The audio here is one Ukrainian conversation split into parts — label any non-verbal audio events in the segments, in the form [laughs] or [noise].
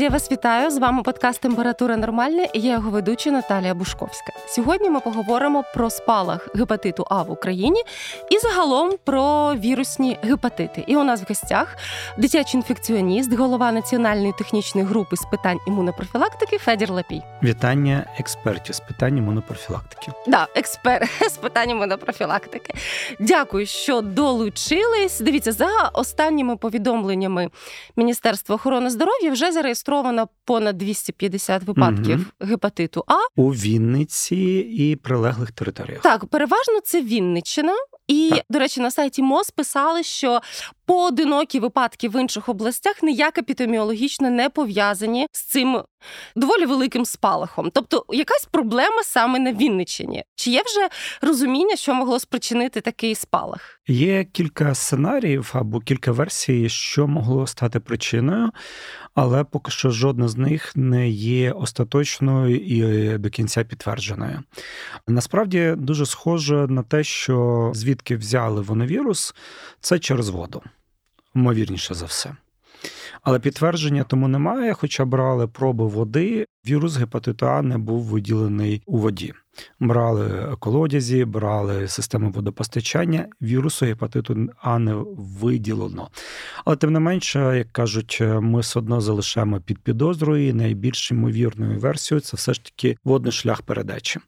Друзі, я вас вітаю. З вами подкаст Температура нормальна і я його ведуча Наталія Бушковська. Сьогодні ми поговоримо про спалах гепатиту А в Україні і загалом про вірусні гепатити. І у нас в гостях дитячий інфекціоніст, голова національної технічної групи з питань імунопрофілактики Федір Лапій. Вітання експертів з питань імунопрофілактики. Да, експерт [laughs] з питань імунопрофілактики. Дякую, що долучились. Дивіться, за останніми повідомленнями Міністерства охорони здоров'я вже зареєстровано понад 250 випадків угу. гепатиту А у Вінниці і прилеглих територіях. Так, переважно це Вінниччина. І, так. до речі, на сайті МОЗ писали, що поодинокі випадки в інших областях ніяк епідеміологічно не пов'язані з цим доволі великим спалахом. Тобто, якась проблема саме на Вінниччині. Чи є вже розуміння, що могло спричинити такий спалах? Є кілька сценаріїв або кілька версій, що могло стати причиною, але поки що жодна з них не є остаточною і до кінця підтвердженою. Насправді дуже схоже на те, що звідки взяли вони вірус, це через воду, ймовірніше за все. Але підтвердження тому немає, хоча брали проби води, вірус гепатиту А не був виділений у воді. Брали колодязі, брали систему водопостачання, вірусу гепатиту А не виділено. Але тим не менше, як кажуть, ми все одно залишаємо під підозрою і найбільш ймовірною версією це все ж таки водний шлях передачі.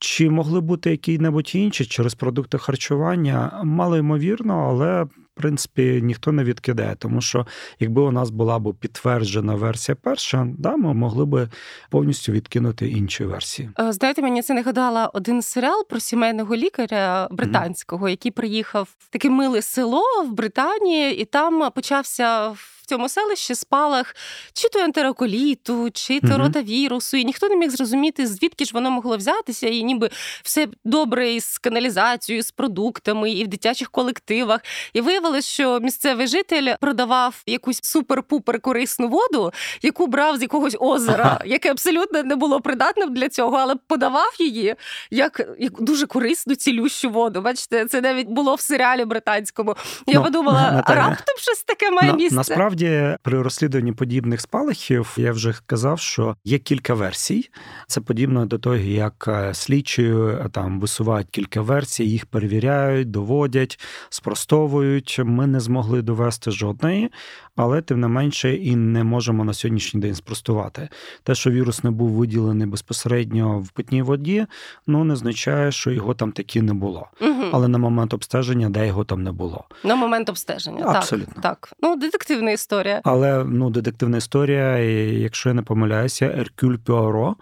Чи могли бути які-небудь інші через продукти харчування? Мало ймовірно, але принципі ніхто не відкидає, тому що якби у нас була б підтверджена версія перша, да, ми могли би повністю відкинути інші версії. Е, знаєте, мені це нагадала один серіал про сімейного лікаря британського, mm-hmm. який приїхав в таке миле село в Британії, і там почався цьому селищі спалах чи то ентероколіту, чи то ротавірусу, і ніхто не міг зрозуміти, звідки ж воно могло взятися, і ніби все добре із каналізацією, з продуктами, і в дитячих колективах. І виявилось, що місцевий житель продавав якусь супер-пупер корисну воду, яку брав з якогось озера, яке абсолютно не було придатним для цього, але подавав її як як дуже корисну цілющу воду. Бачите, це навіть було в серіалі британському. Я ну, подумала, [laughs] Наталя, раптом щось таке має місце. Насправді Насправді, при розслідуванні подібних спалахів я вже казав, що є кілька версій. Це подібно до того, як е, слідчі е, там висувають кілька версій, їх перевіряють, доводять, спростовують. Ми не змогли довести жодної, але тим не менше і не можемо на сьогоднішній день спростувати. Те, що вірус не був виділений безпосередньо в питній воді, ну не означає, що його там таки не було. Угу. Але на момент обстеження, де його там не було. На момент обстеження, Абсолютно. так. так. Ну, детективна історія. Але ну, детективна історія, якщо я не помиляюся, Еркюль Пюаро,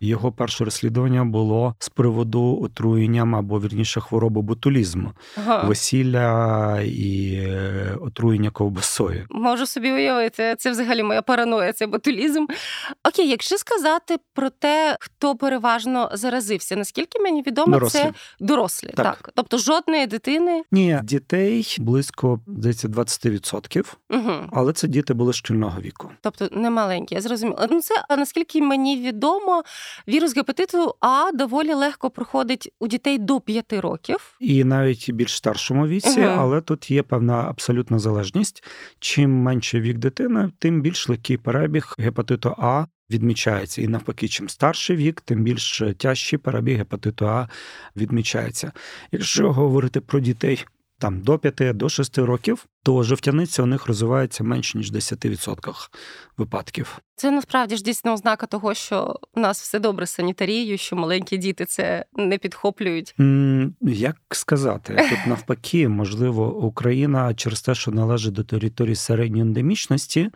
його перше розслідування було з приводу отруєнням або вірніше хвороби ботулізму, ага. весілля і е, отруєння ковбасою можу собі уявити. Це взагалі моя параноя, це ботулізм. Окей, якщо сказати про те, хто переважно заразився, наскільки мені відомо, дорослі. це дорослі. Так. так. Тобто жодної дитини. Ні, дітей близько здається 20%, угу. але це діти були шкільного віку. Тобто не маленькі, я зрозуміла. Ну це наскільки мені відомо, вірус гепатиту А доволі легко проходить у дітей до 5 років. І навіть більш старшому віці, угу. але тут є певна абсолютна залежність. Чим менший вік дитини, тим більш легкий перебіг гепатиту А відмічається. І навпаки, чим старший вік, тим більш тяжчий перебіг гепатиту А відмічається. Якщо говорити про дітей. Там до 5 до 6 років, то жовтяниця у них розвивається менше ніж 10% випадків. Це насправді ж дійсно ознака того, що у нас все добре з санітарією, що маленькі діти це не підхоплюють. Як сказати, тут навпаки, можливо, Україна через те, що належить до території середньої ендемічності.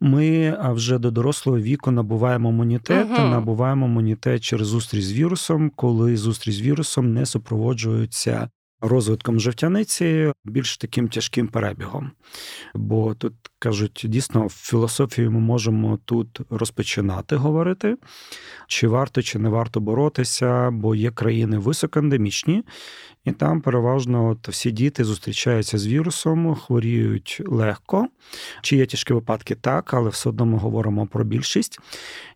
Ми вже до дорослого віку набуваємо імунітет, угу. набуваємо імунітет через зустріч з вірусом, коли зустріч з вірусом не супроводжується розвитком жовтяниці більш таким тяжким перебігом. Бо тут кажуть, дійсно, в філософії ми можемо тут розпочинати говорити, чи варто, чи не варто боротися, бо є країни високоендемічні, І там переважно от всі діти зустрічаються з вірусом, хворіють легко. Чи є тяжкі випадки? Так, але все одно ми говоримо про більшість.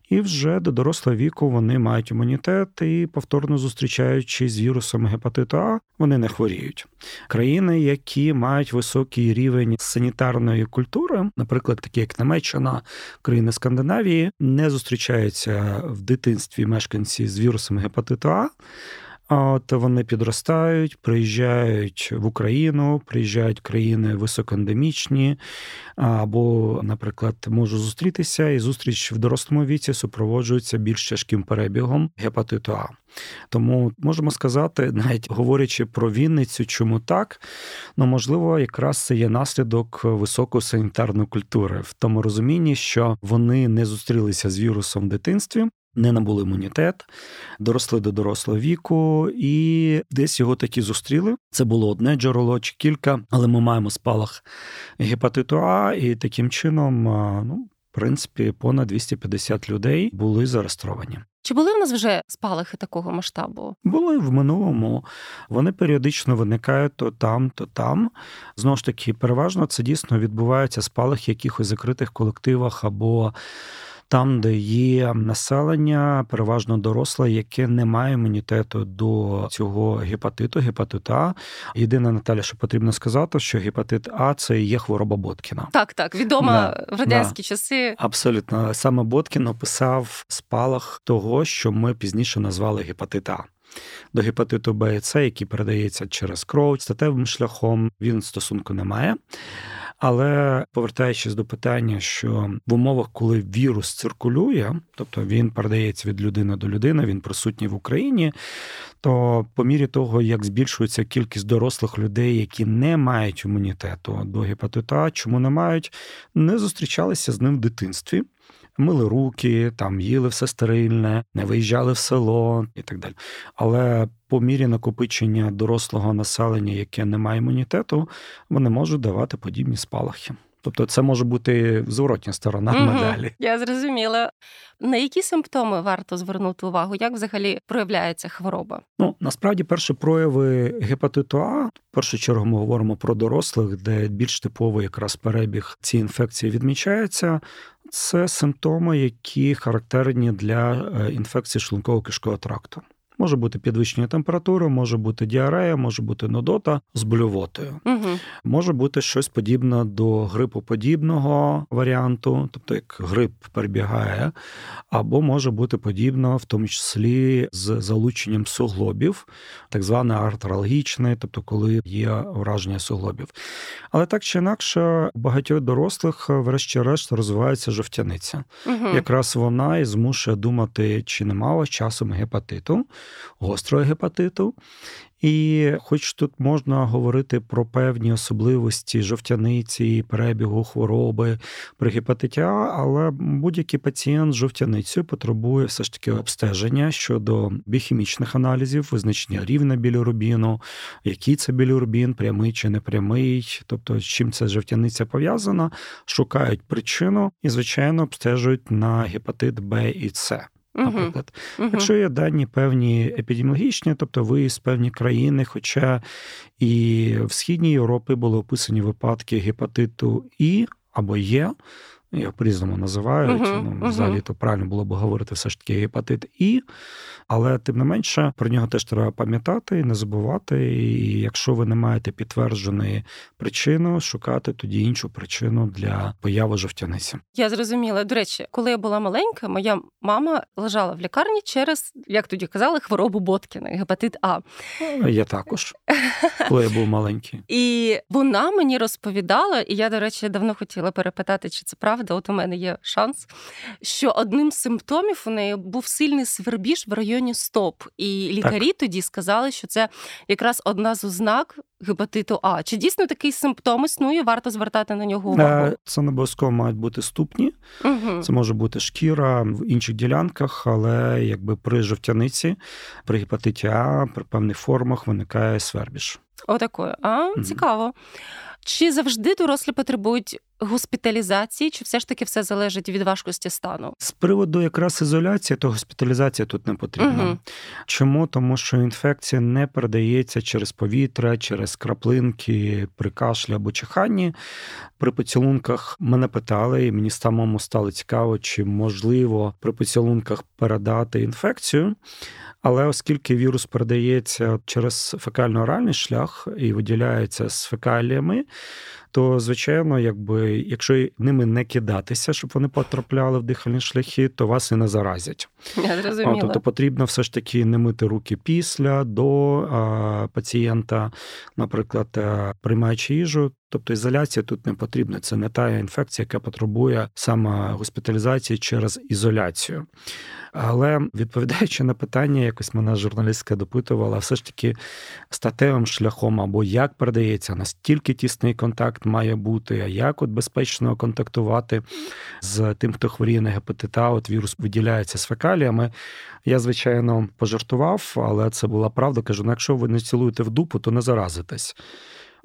І вже до дорослого віку вони мають імунітет і повторно зустрічаючись з вірусом гепатиту А, вони не хворіють. Країни, які мають високий рівень санітарної культури, наприклад, такі як Німеччина, країни Скандинавії, не зустрічаються в дитинстві мешканці з вірусом гепатиту А. От вони підростають, приїжджають в Україну, приїжджають країни високоендемічні, або, наприклад, можуть зустрітися, і зустріч в дорослому віці супроводжується більш тяжким перебігом гепатиту А. Тому можемо сказати, навіть говорячи про Вінницю, чому так, ну можливо, якраз це є наслідок високої санітарної культури в тому розумінні, що вони не зустрілися з вірусом в дитинстві, не набули імунітет, доросли до дорослого віку, і десь його таки зустріли. Це було одне джерело чи кілька, але ми маємо спалах гепатиту А, і таким чином, ну, в принципі, понад 250 людей були зареєстровані. Чи були в нас вже спалахи такого масштабу? Були в минулому. Вони періодично виникають то там, то там. Знову ж таки, переважно це дійсно відбувається спалах в якихось закритих колективах або там, де є населення, переважно доросле, яке не має імунітету до цього гепатиту, гепатиту А. Єдине Наталя, що потрібно сказати, що гепатит А це є хвороба Боткіна. Так, так, відома да, в радянські да. часи. Абсолютно саме Боткін описав спалах того, що ми пізніше назвали гепатит А. До гепатиту Б і С, який передається через кров статевим шляхом, він стосунку не має. Але повертаючись до питання, що в умовах, коли вірус циркулює, тобто він передається від людини до людини, він присутній в Україні, то по мірі того, як збільшується кількість дорослих людей, які не мають імунітету до гепатиту А, чому не мають, не зустрічалися з ним в дитинстві мили руки, там їли все стерильне, не виїжджали в село і так далі. Але по мірі накопичення дорослого населення, яке не має імунітету, вони можуть давати подібні спалахи. Тобто це може бути зворотня сторона угу, медалі. Я зрозуміла. На які симптоми варто звернути увагу? Як взагалі проявляється хвороба? Ну насправді перші прояви гепатиту А в першу чергу ми говоримо про дорослих, де більш типовий якраз перебіг цієї інфекції відмічається. Це симптоми, які характерні для е, інфекції шлунково кишкового тракту. Може бути підвищення температури, може бути діарея, може бути нудота з блювотою. Угу. Може бути щось подібне до грипоподібного варіанту, тобто як грип перебігає, або може бути подібно, в тому числі з залученням суглобів, так зване артралгічне, тобто коли є ураження суглобів. Але так чи інакше, у багатьох дорослих, врешті-решт, розвивається жовтяниця. Угу. Якраз вона і змушує думати, чи немає часом гепатиту гострого гепатиту. І хоч тут можна говорити про певні особливості жовтяниці, перебігу хвороби при гепатиті А, але будь-який пацієнт з жовтяницею потребує все ж таки обстеження щодо біохімічних аналізів, визначення рівня білірубіну, який це білірубін, прямий чи непрямий, тобто з чим ця жовтяниця пов'язана, шукають причину і, звичайно, обстежують на гепатит Б і С наприклад. Uh-huh. Якщо є дані певні епідеміологічні, тобто ви з певні країни, хоча і в Східній Європі були описані випадки гепатиту І або Є, його по-різному називають. Uh-huh, ну, Взагалі то правильно було б говорити все ж таки гепатит І, але тим не менше про нього теж треба пам'ятати і не забувати. І якщо ви не маєте підтвердженої причини, шукати тоді іншу причину для появи жовтяниці. Я зрозуміла. До речі, коли я була маленька, моя мама лежала в лікарні через, як тоді казали, хворобу Боткіна, гепатит А. Я також, коли я був маленький. І вона мені розповідала, і я, до речі, давно хотіла перепитати, чи це правда. От у мене є шанс, що одним з симптомів у неї був сильний свербіж в районі стоп. І лікарі так. тоді сказали, що це якраз одна з ознак гепатиту А. Чи дійсно такий симптом існує? Варто звертати на нього увагу? Е, це не обов'язково мають бути ступні, угу. це може бути шкіра в інших ділянках, але якби при жовтяниці, при гепатиті А, при певних формах виникає свербіж. Отакою. А, mm-hmm. цікаво. Чи завжди дорослі потребують госпіталізації, чи все ж таки все залежить від важкості стану? З приводу якраз ізоляції, то госпіталізація тут не потрібна. Угу. Чому? Тому що інфекція не передається через повітря, через краплинки, при кашлі або чиханні. При поцілунках мене питали, і мені самому стало цікаво, чи можливо при поцілунках передати інфекцію. Але оскільки вірус передається через фекально-оральний шлях і виділяються з фекаліями, то звичайно, якби якщо ними не кидатися, щоб вони потрапляли в дихальні шляхи, то вас і не заразять. Я зрозуміла. Тобто потрібно все ж таки не мити руки після до а, пацієнта, наприклад, е, приймаючи їжу. Тобто ізоляція тут не потрібна. Це не та інфекція, яка потребує саме госпіталізації через ізоляцію. Але відповідаючи на питання, якось мене журналістка допитувала, все ж таки статевим шляхом або як передається, настільки тісний контакт має бути, а як от безпечно контактувати з тим, хто хворіє на гепатит от вірус виділяється з фекаліями. Я, звичайно, пожартував, але це була правда. Кажу: ну, якщо ви не цілуєте в дупу, то не заразитесь.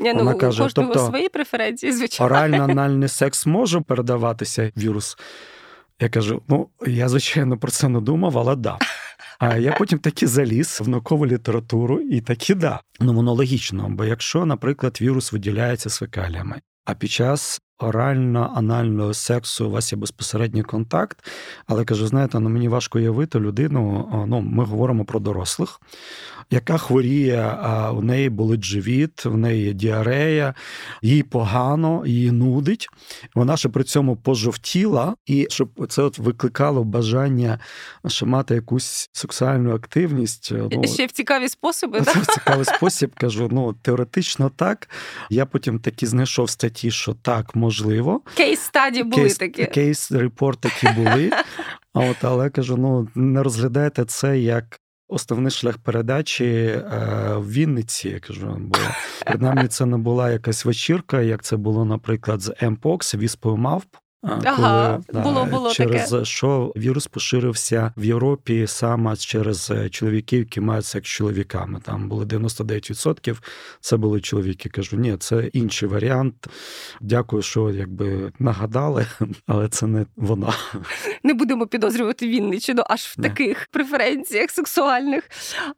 Я, ну, Вона каже, тобто, свої преференції, звичайно. Орально-анальний секс може передаватися вірус. Я кажу: ну, я, звичайно, про це не думав, але да. А я потім таки заліз в наукову літературу і таки да. Ну, воно логічно, бо якщо, наприклад, вірус виділяється з фекаліями, а під час орально-анального сексу у вас є безпосередній контакт, але кажу, знаєте, ну мені важко уявити людину. Ну, ми говоримо про дорослих, яка хворіє, а у неї болить живіт, в неї є діарея, їй погано, її нудить. Вона ще при цьому пожовтіла, і щоб це от викликало бажання ще мати якусь сексуальну активність. Ну, Ще в цікаві способи. [laughs] Це в цікавий спосіб кажу. Ну теоретично так. Я потім таки знайшов статті, що так можливо. Case study були кейс, такі. Case report такі були. А от але кажу: ну не розглядайте це як основний шлях передачі е, в Вінниці. Я кажу, була. принаймні це не була якась вечірка, як це було, наприклад, з Mpox, віспою мавп. Ага, коли, було, було через таке. що вірус поширився в Європі саме через е, чоловіків, які мають секс з чоловіками. Там було 99%, Це були чоловіки. Кажу, ні, це інший варіант. Дякую, що якби нагадали, [laughs] але це не вона. Не будемо підозрювати Вінничину аж в не. таких преференціях сексуальних.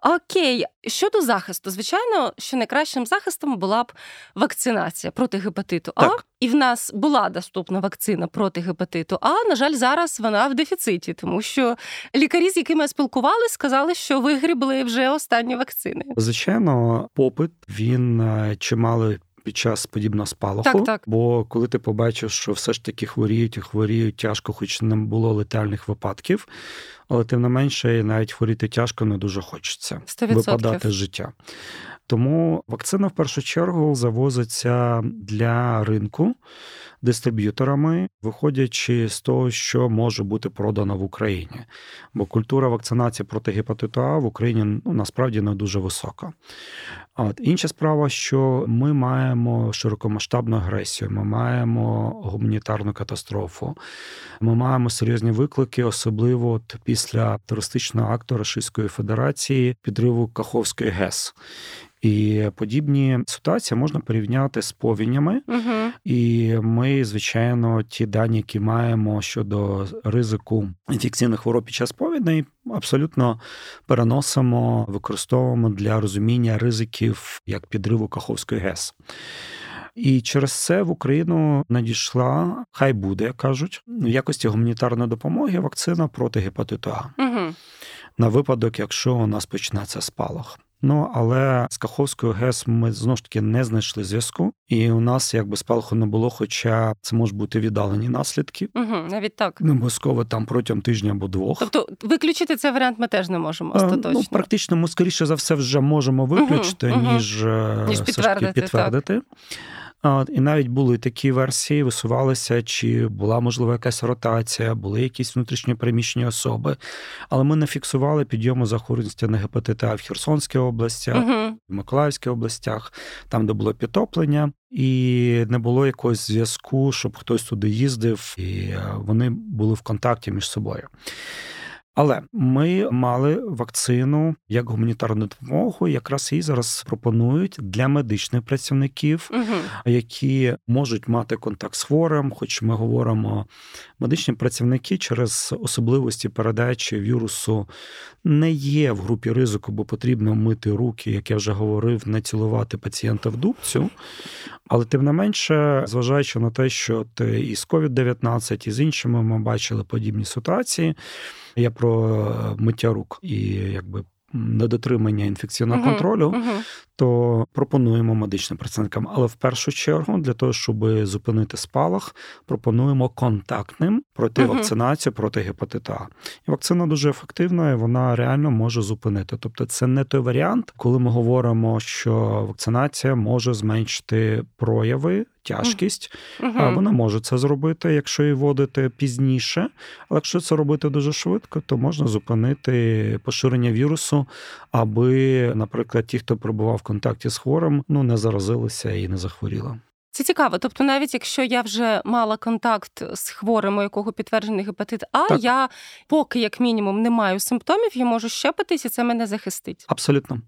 Окей, щодо захисту, звичайно, що найкращим захистом була б вакцинація проти гепатиту. А так. І в нас була доступна вакцина проти гепатиту. А на жаль, зараз вона в дефіциті, тому що лікарі, з якими я спілкувалися, сказали, що вигрібли вже останні вакцини. Звичайно, попит він е, чималий. Під час подібного спалаху, так, так. бо коли ти побачив, що все ж таки хворіють і хворіють тяжко, хоч не було летальних випадків, але тим не менше, навіть хворіти тяжко не дуже хочеться 100%. випадати з життя. Тому вакцина в першу чергу завозиться для ринку дистриб'юторами, виходячи з того, що може бути продано в Україні. Бо культура вакцинації проти гепатиту А в Україні ну, насправді не дуже висока. От інша справа, що ми маємо широкомасштабну агресію, ми маємо гуманітарну катастрофу, ми маємо серйозні виклики, особливо от після терористичного акту Російської Федерації підриву Каховської ГЕС. І подібні ситуації можна порівняти з повінями, угу. і ми, звичайно, ті дані, які маємо щодо ризику інфекційних хвороб під час повідей, абсолютно переносимо, використовуємо для розуміння ризиків як підриву Каховської ГЕС. І через це в Україну надійшла, хай буде, як кажуть, в якості гуманітарної допомоги вакцина проти гепатиту А угу. на випадок, якщо у нас почнеться спалах. Ну але з Каховською ГЕС ми знову ж таки не знайшли зв'язку, і у нас якби спалаху не було, хоча це можуть бути віддалені наслідки. Угу, Навіть так не обов'язково там протягом тижня або двох. Тобто виключити цей варіант ми теж не можемо остаточно? Ну, практично ми скоріше за все вже можемо виключити, угу, ніж, угу. ніж підтвердити. підтвердити. Так. І навіть були такі версії, висувалися, чи була можлива якась ротація, були якісь внутрішньо переміщені особи. Але ми не фіксували підйому захворюваності на гепатит А в Херсонській області, угу. в Миколаївській областях, там, де було підтоплення, і не було якогось зв'язку, щоб хтось туди їздив, і е, вони були в контакті між собою. Але ми мали вакцину як гуманітарну допомогу. Якраз її зараз пропонують для медичних працівників, угу. які можуть мати контакт з хворим. Хоч ми говоримо, медичні працівники через особливості передачі вірусу не є в групі ризику, бо потрібно мити руки, як я вже говорив, не цілувати пацієнта в дубцю. Але тим не менше, зважаючи на те, що і з COVID-19, і з іншими ми бачили подібні ситуації. Я про е, миття рук і якби недотримання інфекційного uh-huh, контролю, uh-huh. то пропонуємо медичним працівникам. Але в першу чергу, для того, щоб зупинити спалах, пропонуємо контактним пройти uh-huh. вакцинацію проти гепатита. А. І вакцина дуже ефективна, і вона реально може зупинити. Тобто, це не той варіант, коли ми говоримо, що вакцинація може зменшити прояви тяжкість. Uh-huh. Вона може це зробити, якщо її вводити пізніше. Але якщо це робити дуже швидко, то можна зупинити поширення вірусу, аби, наприклад, ті, хто перебував в контакті з хворим, ну не заразилися і не захворіли. Це цікаво. Тобто, навіть якщо я вже мала контакт з хворим, у якого підтверджений гепатит, а так. я поки як мінімум не маю симптомів, я можу щепитись, і це мене захистить. Абсолютно.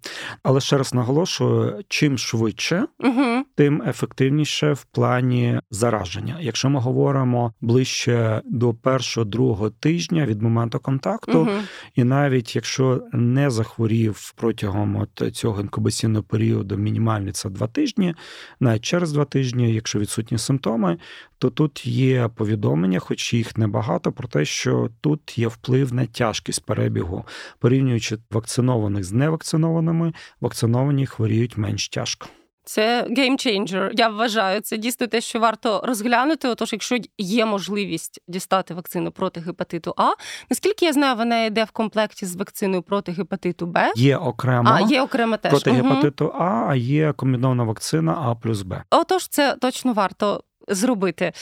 Але ще раз наголошую: чим швидше, угу. тим ефективніше в плані зараження. Якщо ми говоримо ближче до першого другого тижня від моменту контакту, угу. і навіть якщо не захворів протягом от цього інкубаційного періоду, мінімальний це два тижні, навіть через два тижні тижні, якщо відсутні симптоми, то тут є повідомлення, хоч їх небагато, про те, що тут є вплив на тяжкість перебігу, порівнюючи вакцинованих з невакцинованими, вакциновані хворіють менш тяжко. Це геймчейнджер. Я вважаю, це дійсно те, що варто розглянути. Отож, якщо є можливість дістати вакцину проти гепатиту, а наскільки я знаю, вона йде в комплекті з вакциною проти гепатиту Б. Є окремо а, є окремо теж. проти угу. гепатиту А, а є комбінована вакцина А плюс Б. Отож, це точно варто зробити.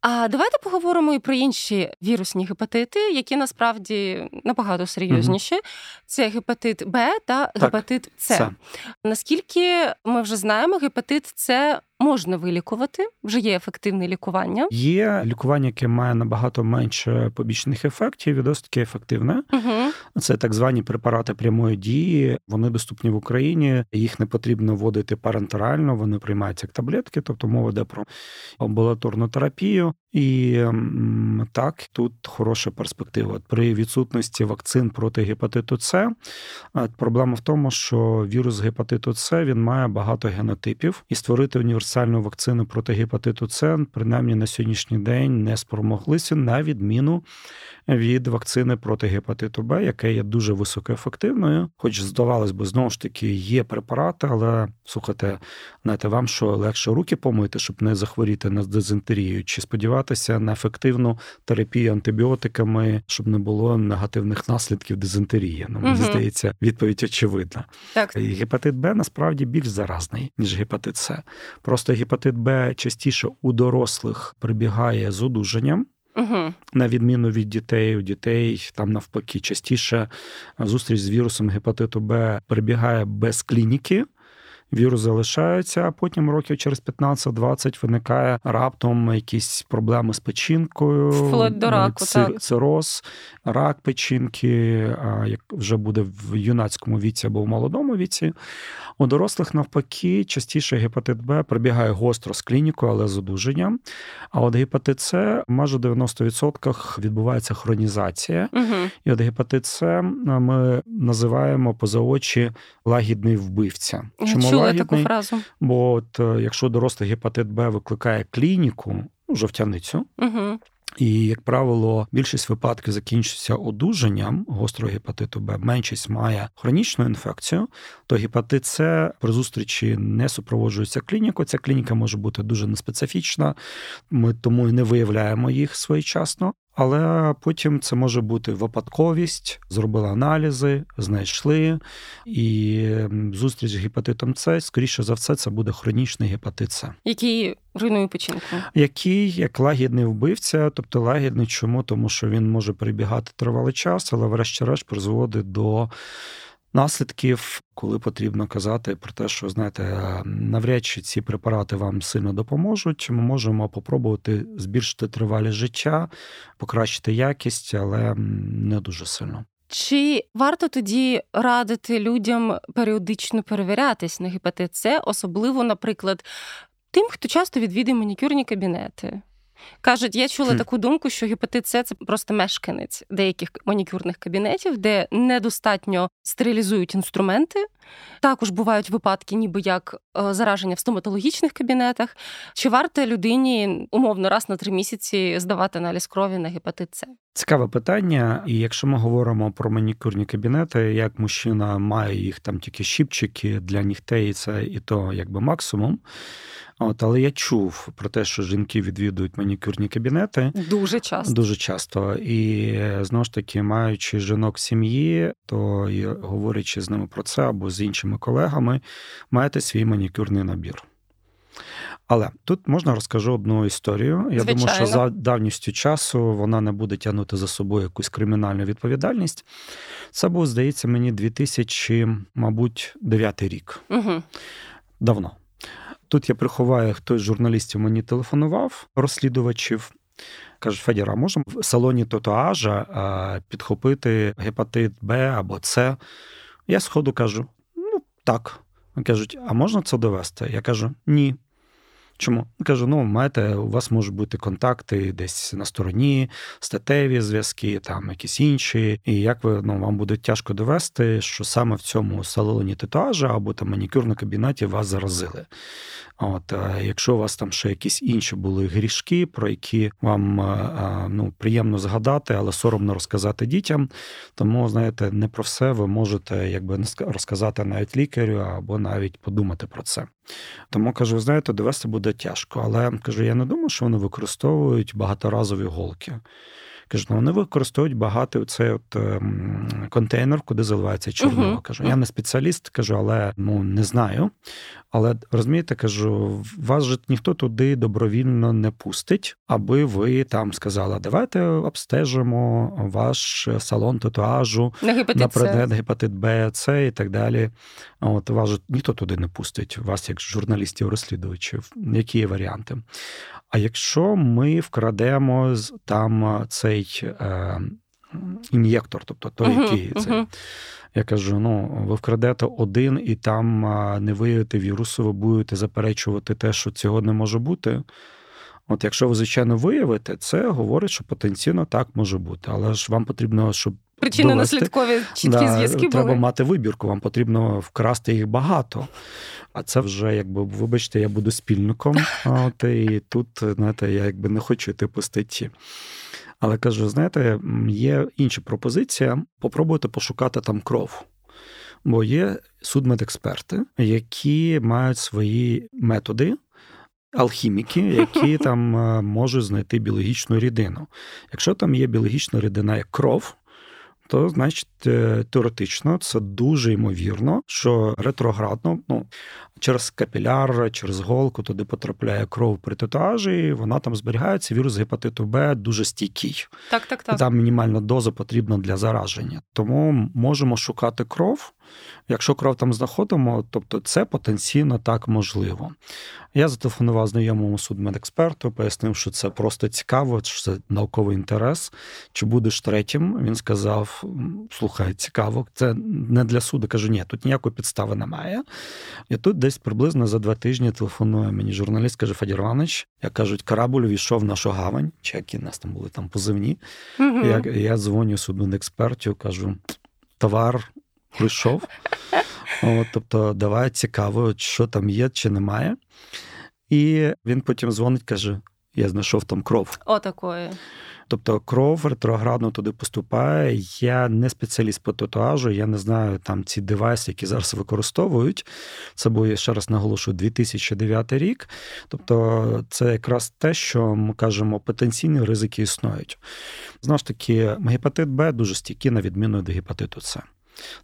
А давайте поговоримо і про інші вірусні гепатити, які насправді набагато серйозніші. Угу. Це гепатит Б та так, гепатит С. Наскільки ми вже знаємо, гепатит С можна вилікувати, вже є ефективне лікування. Є лікування, яке має набагато менше побічних ефектів, і досить ефективне. Угу. Це так звані препарати прямої дії. Вони доступні в Україні. Їх не потрібно вводити парентерально, вони приймаються як таблетки, тобто мова йде про амбулаторну терапію. І так, тут хороша перспектива. При відсутності вакцин проти гепатиту С проблема в тому, що вірус гепатиту С він має багато генотипів, і створити універсальну вакцину проти гепатиту С, принаймні на сьогоднішній день не спромоглися на відміну від вакцини проти гепатиту Б, яка є дуже високоефективною. Хоч здавалось би, знову ж таки є препарати, але слухайте, знаєте, вам що легше руки помити, щоб не захворіти на дизентерію, чи сподіватися на ефективну терапію антибіотиками, щоб не було негативних наслідків дизентерії. Ну мені угу. здається, відповідь очевидна. Так і гепатит Б насправді більш заразний ніж гепатит С. Просто гепатит Б частіше у дорослих прибігає з одужанням. Угу. На відміну від дітей, у дітей там навпаки частіше зустріч з вірусом гепатиту Б перебігає без клініки вірус залишається, а потім років через 15-20 виникає раптом якісь проблеми з печінкою, Вплоть до раку, так. цироз, рак печінки, як вже буде в юнацькому віці або в молодому віці. У дорослих, навпаки, частіше гепатит Б прибігає гостро з клінікою, але з одужанням. А от гепатит С майже 90% відбувається хронізація. Угу. І от гепатит С ми називаємо поза очі лагідний вбивця. Чому чула таку фразу. Бо от е, якщо дорослий гепатит Б викликає клініку, ну, жовтяницю. Угу. І, як правило, більшість випадків закінчується одужанням гострого гепатиту Б. Меншість має хронічну інфекцію, то гепатит С при зустрічі не супроводжується клінікою. Ця клініка може бути дуже неспецифічна, ми тому і не виявляємо їх своєчасно. Але потім це може бути випадковість, зробили аналізи, знайшли, і зустріч з гепатитом С, скоріше за все, це буде хронічний гепатит С. Який руйнує печінку? Який як лагідний вбивця, тобто лагідний чому? Тому що він може перебігати тривалий час, але врешті-решт призводить до наслідків, коли потрібно казати про те, що знаєте, навряд чи ці препарати вам сильно допоможуть. Ми можемо попробувати збільшити тривалість життя, покращити якість, але не дуже сильно. Чи варто тоді радити людям періодично перевірятись на гепатит С, особливо, наприклад, тим, хто часто відвідує манікюрні кабінети? Кажуть, я чула хм. таку думку, що гепатит С – це просто мешканець деяких манікюрних кабінетів, де недостатньо стерилізують інструменти. Також бувають випадки, ніби як е, зараження в стоматологічних кабінетах. Чи варто людині умовно раз на три місяці здавати аналіз крові на гепатит С? Цікаве питання, і якщо ми говоримо про манікюрні кабінети, як мужчина має їх там тільки щіпчики для нігтей, це і то якби максимум. От, Але я чув про те, що жінки відвідують манікюрні кабінети дуже часто. Дуже часто. І знову ж таки, маючи жінок в сім'ї, то і говорячи з ними про це або з іншими колегами, маєте свій манікюрний набір. Але тут можна розкажу одну історію. Я Звичайно. думаю, що за давністю часу вона не буде тягнути за собою якусь кримінальну відповідальність. Це був, здається, мені 2000, мабуть, 9 рік. Угу. Давно. Тут я приховаю, хтось з журналістів мені телефонував, розслідувачів. Каже, Федір, а можемо в салоні татуажа підхопити гепатит Б або С? Я сходу кажу: так. Кажуть, а можна це довести? Я кажу, ні. Чому? Кажу, ну, маєте, у вас можуть бути контакти десь на стороні, статеві зв'язки, там якісь інші. І як ви ну, вам буде тяжко довести, що саме в цьому салоні татуажа або там манікюрному кабінеті вас заразили. От, Якщо у вас там ще якісь інші були грішки, про які вам ну, приємно згадати, але соромно розказати дітям, тому, знаєте, не про все ви можете якби розказати навіть лікарю або навіть подумати про це. Тому кажу, знаєте, довести буде тяжко. Але кажу, я не думаю, що вони використовують багаторазові голки. Кажу, ну вони використовують багато цей от ем, контейнер, куди заливається чорнило. Uh-huh. Кажу, я не спеціаліст, кажу, але ну не знаю. Але розумієте, кажу, вас же ніхто туди добровільно не пустить, аби ви там сказали, давайте обстежимо ваш салон татуажу на гепатит, на предмет гепатит Б, С і так далі. От вас же ніхто туди не пустить, вас як журналістів-розслідувачів. Які є варіанти? А якщо ми вкрадемо там цей е, ін'єктор, тобто той, uh-huh, який uh-huh. Я кажу: ну, ви вкрадете один і там не виявите вірусу, ви будете заперечувати те, що цього не може бути. От якщо ви, звичайно, виявите, це говорить, що потенційно так може бути. Але ж вам потрібно, щоб. Причинно-наслідкові чіткі да, зв'язки. Треба були. мати вибірку, вам потрібно вкрасти їх багато. А це вже, якби, вибачте, я буду спільником. От, І тут, знаєте, я якби не хочу йти по статті. Але кажу: знаєте, є інша пропозиція. Попробуйте пошукати там кров. Бо є судмедексперти, які мають свої методи. Алхіміки, які [laughs] там е, можуть знайти біологічну рідину. Якщо там є біологічна рідина як кров, то значить е, теоретично це дуже ймовірно, що ретроградно, ну через капіляр, через голку туди потрапляє кров при татуажі, вона там зберігається. Вірус гепатиту Б дуже стійкий. Так, так, так. Там мінімальна доза потрібна для зараження. Тому можемо шукати кров. Якщо кров там знаходимо, тобто це потенційно так можливо. Я зателефонував знайомому судмедексперту, пояснив, що це просто цікаво, що це науковий інтерес. Чи будеш третім? Він сказав: слухай, цікаво, це не для суду. Кажу, ні, тут ніякої підстави немає. І тут десь приблизно за два тижні телефонує мені журналіст, каже Федір Іванович, як кажуть, корабль війшов в нашу гавань, чи які нас там були там позивні. Угу. Я я дзвоню судмедексперту, кажу, товар прийшов. От, Тобто, давай цікаво, що там є, чи немає. І він потім дзвонить, каже: я знайшов там кров. Отакої. Тобто кров ретроградно туди поступає. Я не спеціаліст по татуажу, я не знаю там ці девайси, які зараз використовують. Це був, я ще раз наголошую, 2009 рік. Тобто, це якраз те, що ми кажемо, потенційні ризики існують. Знову ж таки, гепатит Б дуже стійкий, на відміну від гепатиту С.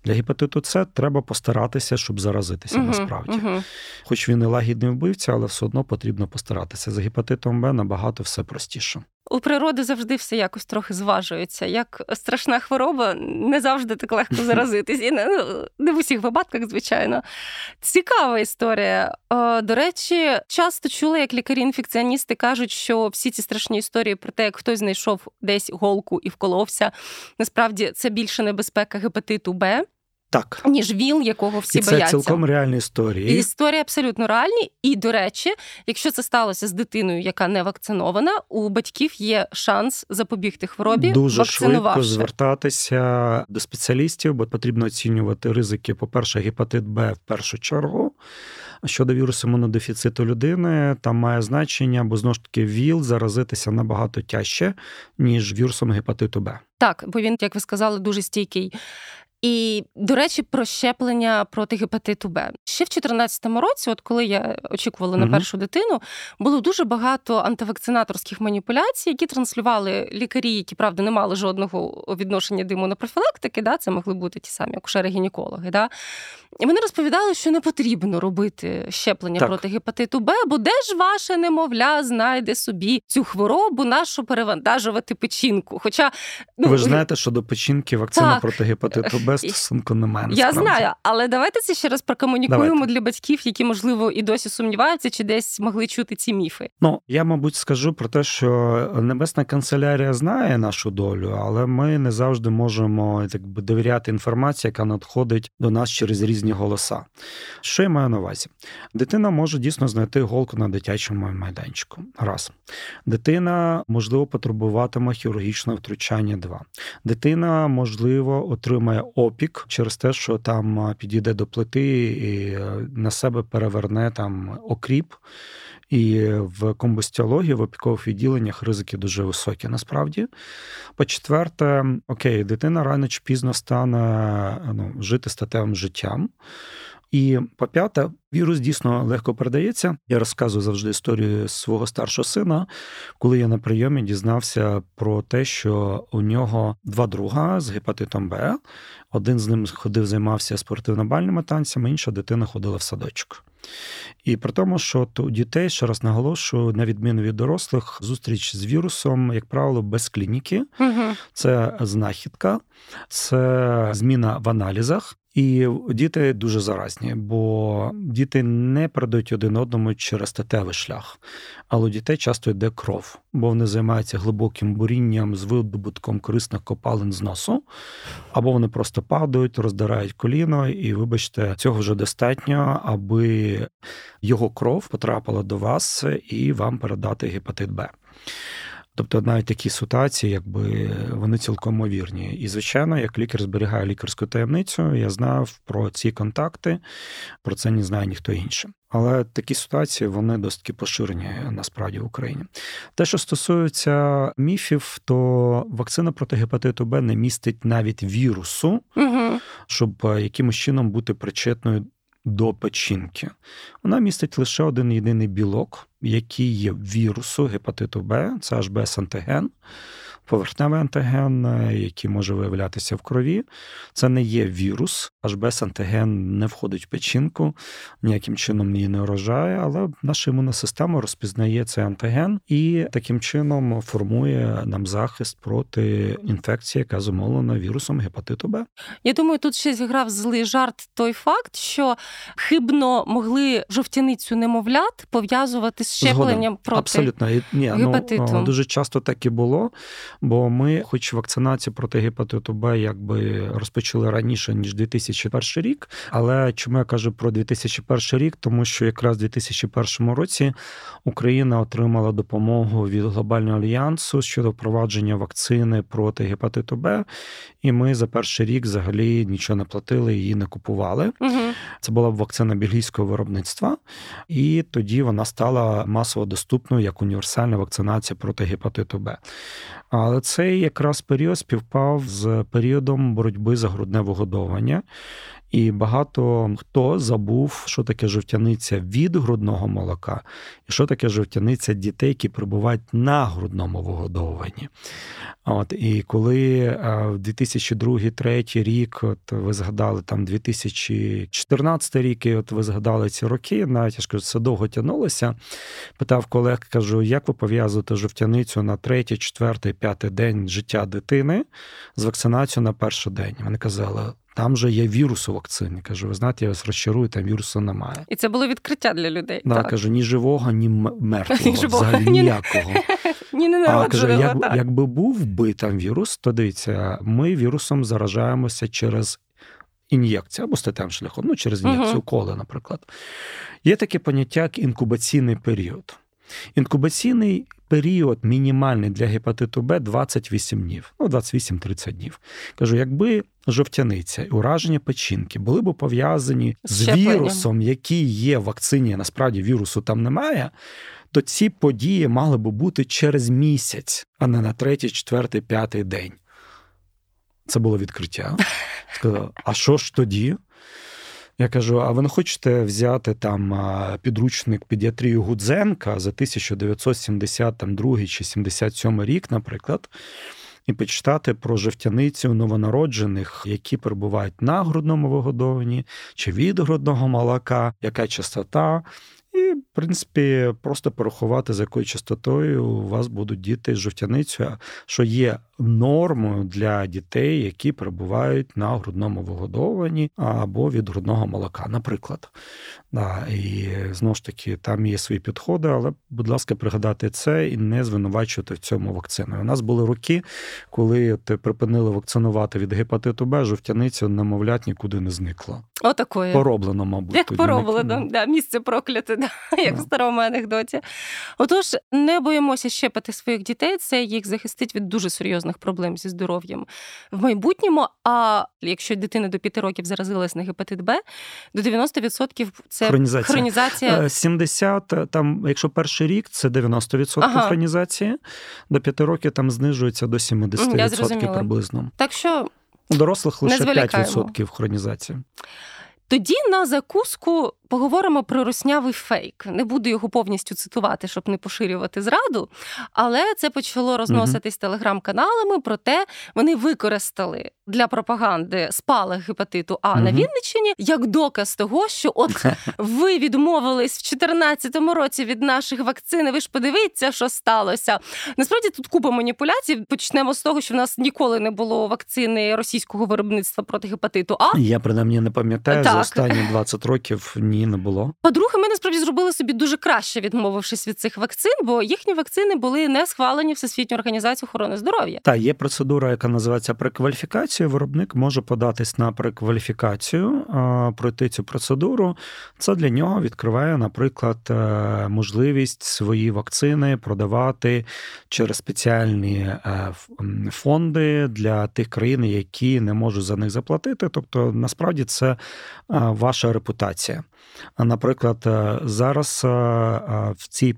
Для гепатиту С треба постаратися, щоб заразитися uh-huh, насправді. Uh-huh. Хоч він і лагідний вбивця, але все одно потрібно постаратися. За гепатитом Б набагато все простіше. У природи завжди все якось трохи зважується. Як страшна хвороба, не завжди так легко [laughs] заразитись. І не, ну, не в усіх випадках, звичайно. Цікава історія. До речі, часто чула, як лікарі-інфекціоністи кажуть, що всі ці страшні історії про те, як хтось знайшов десь голку і вколовся, насправді це більше небезпека гепатиту Б. Так. Ніж ВІЛ, якого всі і це бояться. цілком реальні історії. Історії абсолютно реальні. І, до речі, якщо це сталося з дитиною, яка не вакцинована, у батьків є шанс запобігти хворобі. Дуже швидко звертатися до спеціалістів, бо потрібно оцінювати ризики, по-перше, гепатит Б в першу чергу. Щодо вірусу імунодефіциту людини, там має значення, бо знову ж таки ВІЛ заразитися набагато тяжче, ніж вірусом гепатиту Б. Так, бо він, як ви сказали, дуже стійкий і, до речі, про щеплення проти гепатиту Б. Ще в 2014 році, от коли я очікувала на першу дитину, було дуже багато антивакцинаторських маніпуляцій, які транслювали лікарі, які правда не мали жодного відношення до імунопрофілактики, да, це могли бути ті самі акушери-гінекологи. Да. І вони розповідали, що не потрібно робити щеплення так. проти гепатиту Б, бо де ж ваше немовля знайде собі цю хворобу, нашу перевантажувати печінку. Хоча ну ви ж знаєте, що до печінки вакцина так. проти гепатиту Б без стосунку немає. Я знаю, але давайте це ще раз прокомунікуємо давайте. для батьків, які можливо і досі сумніваються, чи десь могли чути ці міфи. Ну я, мабуть, скажу про те, що небесна канцелярія знає нашу долю, але ми не завжди можемо так би довіряти інформації, яка надходить до нас через різні голоса. Що я маю на увазі? Дитина може дійсно знайти голку на дитячому майданчику. Раз дитина можливо потребуватиме хірургічного втручання. Два дитина можливо отримає опік через те, що там підійде до плити і е, на себе переверне там окріп. І в комбустіології, в опікових відділеннях ризики дуже високі. Насправді, по-четверте, окей, дитина рано чи пізно стане ну, жити статевим життям. І по п'яте, вірус дійсно легко передається. Я розказую завжди історію свого старшого сина, коли я на прийомі дізнався про те, що у нього два друга з гепатитом Б. Один з ним ходив, займався спортивно-бальними танцями, інша дитина ходила в садочок. І при тому, що у дітей, ще раз наголошую, на відміну від дорослих, зустріч з вірусом, як правило, без клініки. Угу. Це знахідка, це зміна в аналізах. І діти дуже заразні, бо діти не передають один одному через статевий шлях. Але у дітей часто йде кров, бо вони займаються глибоким бурінням з видобутком корисних копалин з носу, або вони просто падають, роздирають коліно, і, вибачте, цього вже достатньо, аби його кров потрапила до вас і вам передати гепатит Б. Тобто навіть такі ситуації, якби вони цілком ймовірні. І, звичайно, як лікар зберігає лікарську таємницю, я знав про ці контакти, про це не знає ніхто інший. Але такі ситуації вони досить поширені насправді в Україні. Те, що стосується міфів, то вакцина проти гепатиту Б не містить навіть вірусу, угу. щоб якимось чином бути причетною до печінки. Вона містить лише один єдиний білок, який є вірусу гепатиту Б, це HBS-антиген поверхневий антиген, е, який може виявлятися в крові. Це не є вірус, HBS антиген не входить в печінку, ніяким чином її не вражає, але наша імунна система розпізнає цей антиген і таким чином формує нам захист проти інфекції, яка зумовлена вірусом гепатиту Б. Я думаю, тут ще зіграв злий жарт той факт, що хибно могли жовтяницю немовлят пов'язувати з щепленням Згодом. проти Абсолютно. Ні, ну, гепатиту. Ну, дуже часто так і було. Бо ми, хоч вакцинацію проти гепатиту Б, якби розпочали раніше ніж 2001 рік. Але чому я кажу про 2001 рік? Тому що якраз у 2001 році Україна отримала допомогу від глобального альянсу щодо впровадження вакцини проти гепатиту Б, і ми за перший рік взагалі нічого не платили, її не купували. Угу. Це була вакцина бельгійського виробництва, і тоді вона стала масово доступною як універсальна вакцинація проти гепатиту Б. Але цей якраз період співпав з періодом боротьби за грудне вигодовування. І багато хто забув, що таке жовтяниця від грудного молока, і що таке жовтяниця дітей, які перебувають на грудному вигодовуванні. От і коли в 2002-2003 рік, от ви згадали там 2014 рік, і от ви згадали ці роки, навіть я ж кажу, це довго тягнулося. Питав колег, кажу, як ви пов'язуєте жовтяницю на третій, четвертий, п'ятий день життя дитини з вакцинацією на перший день? Вони казали. Там же є вірус у вакцині. Кажу, ви знаєте, я вас розчарую, там вірусу немає. І це було відкриття для людей. Да, так. Кажу, ні живого, ні мертвого, взагалі ніякого. [laughs] Ні, не а кажу, як, якби був би там вірус, то дивіться, ми вірусом заражаємося через ін'єкцію або статевим шляхом, ну через ін'єкцію uh коли, наприклад. Є таке поняття, як інкубаційний період. Інкубаційний період мінімальний для гепатиту Б 28 днів, ну 28-30 днів. Кажу, якби жовтяниця і ураження печінки були б пов'язані з вірусом, який є в вакцині, насправді вірусу там немає. То ці події мали би бути через місяць, а не на третій, четвертий, п'ятий день. Це було відкриття. Сказав, а що ж тоді? Я кажу: а ви не хочете взяти там підручник педіатрію Гудзенка за 1972 чи 77 рік, наприклад, і почитати про жовтяницю новонароджених, які перебувають на грудному вигодованні чи від грудного молока, яка частота. І, в принципі, просто порахувати, з якою частотою у вас будуть діти з жовтяницею, що є нормою для дітей, які перебувають на грудному вигодованні або від грудного молока, наприклад. Да, І знову ж таки, там є свої підходи, але, будь ласка, пригадати це і не звинувачувати в цьому вакцину. У нас були роки, коли ти припинили вакцинувати від гепатиту Б, жовтяниця, немовлять, нікуди не зникла. Отакої. Пороблено, мабуть. Як пороблено, да, місце прокляте, да, [laughs] як да. в старому анекдоті. Отож, не боїмося щепити своїх дітей, це їх захистить від дуже серйозних проблем зі здоров'ям в майбутньому. А якщо дитина до 5 років заразилась на гепатит Б, до 90% це хронізація. хронізація. 70, е, там, якщо перший рік, це 90% ага. хронізації, до 5 років там знижується до 70% приблизно. Так що. У дорослих лише 5% хронізації. Тоді на закуску поговоримо про руснявий фейк. Не буду його повністю цитувати, щоб не поширювати зраду. Але це почало розноситись угу. телеграм-каналами. Проте вони використали для пропаганди спалах гепатиту А угу. на Вінниччині як доказ того, що от [laughs] ви відмовились в 2014 році від наших вакцин. Ви ж подивіться, що сталося. Насправді тут купа маніпуляцій. Почнемо з того, що в нас ніколи не було вакцини російського виробництва проти гепатиту. А я принаймні не пам'ятаю так. За останні 20 років. Ні, не було. По-друге, ми насправді зробили собі дуже краще, відмовившись від цих вакцин, бо їхні вакцини були не схвалені Всесвітньою організацією охорони здоров'я. Та є процедура, яка називається прекваліфікація. Виробник може податись на прекваліфікацію, пройти цю процедуру. Це для нього відкриває, наприклад, е, можливість свої вакцини продавати через спеціальні е, фонди для тих країн, які не можуть за них заплатити. Тобто, насправді, це ваша репутація. Наприклад, е, зараз е, е, в цій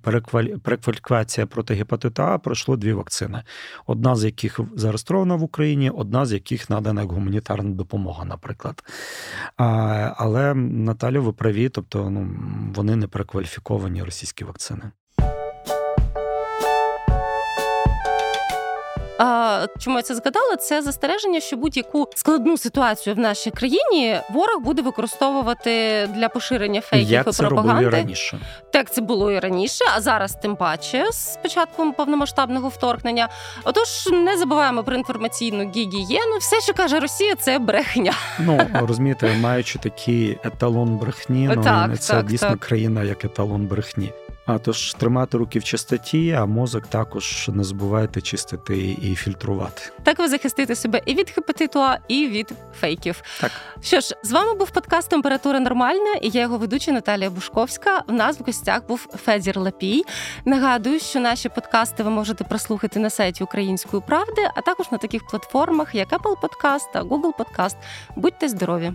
перекваліфікації проти гепатита А пройшло дві вакцини: одна з яких зареєстрована в Україні, одна з яких надана як гуманітарна допомога, наприклад. Але Наталю, ви праві, тобто ну, вони не перекваліфіковані російські вакцини. Чому я це згадала? Це застереження, що будь-яку складну ситуацію в нашій країні ворог буде використовувати для поширення фейків Як і це пропаганди. Робили раніше. Так це було і раніше, а зараз тим паче з початком повномасштабного вторгнення. Отож, не забуваємо про інформаційну гігієну. Все, що каже Росія, це брехня. Ну розумієте, маючи такий еталон брехні, ну так, це так, дійсно так. країна як еталон брехні. А тож тримати руки в чистоті, а мозок також не забувайте чистити і фільтрувати. Так ви захистите себе і від гепатиту А, і від фейків. Так що ж, з вами був подкаст Температура нормальна і я його ведуча Наталія Бушковська. У нас в гостях був Федір Лапій. Нагадую, що наші подкасти ви можете прослухати на сайті Української правди, а також на таких платформах, як Apple Podcast та Google Podcast. Будьте здорові!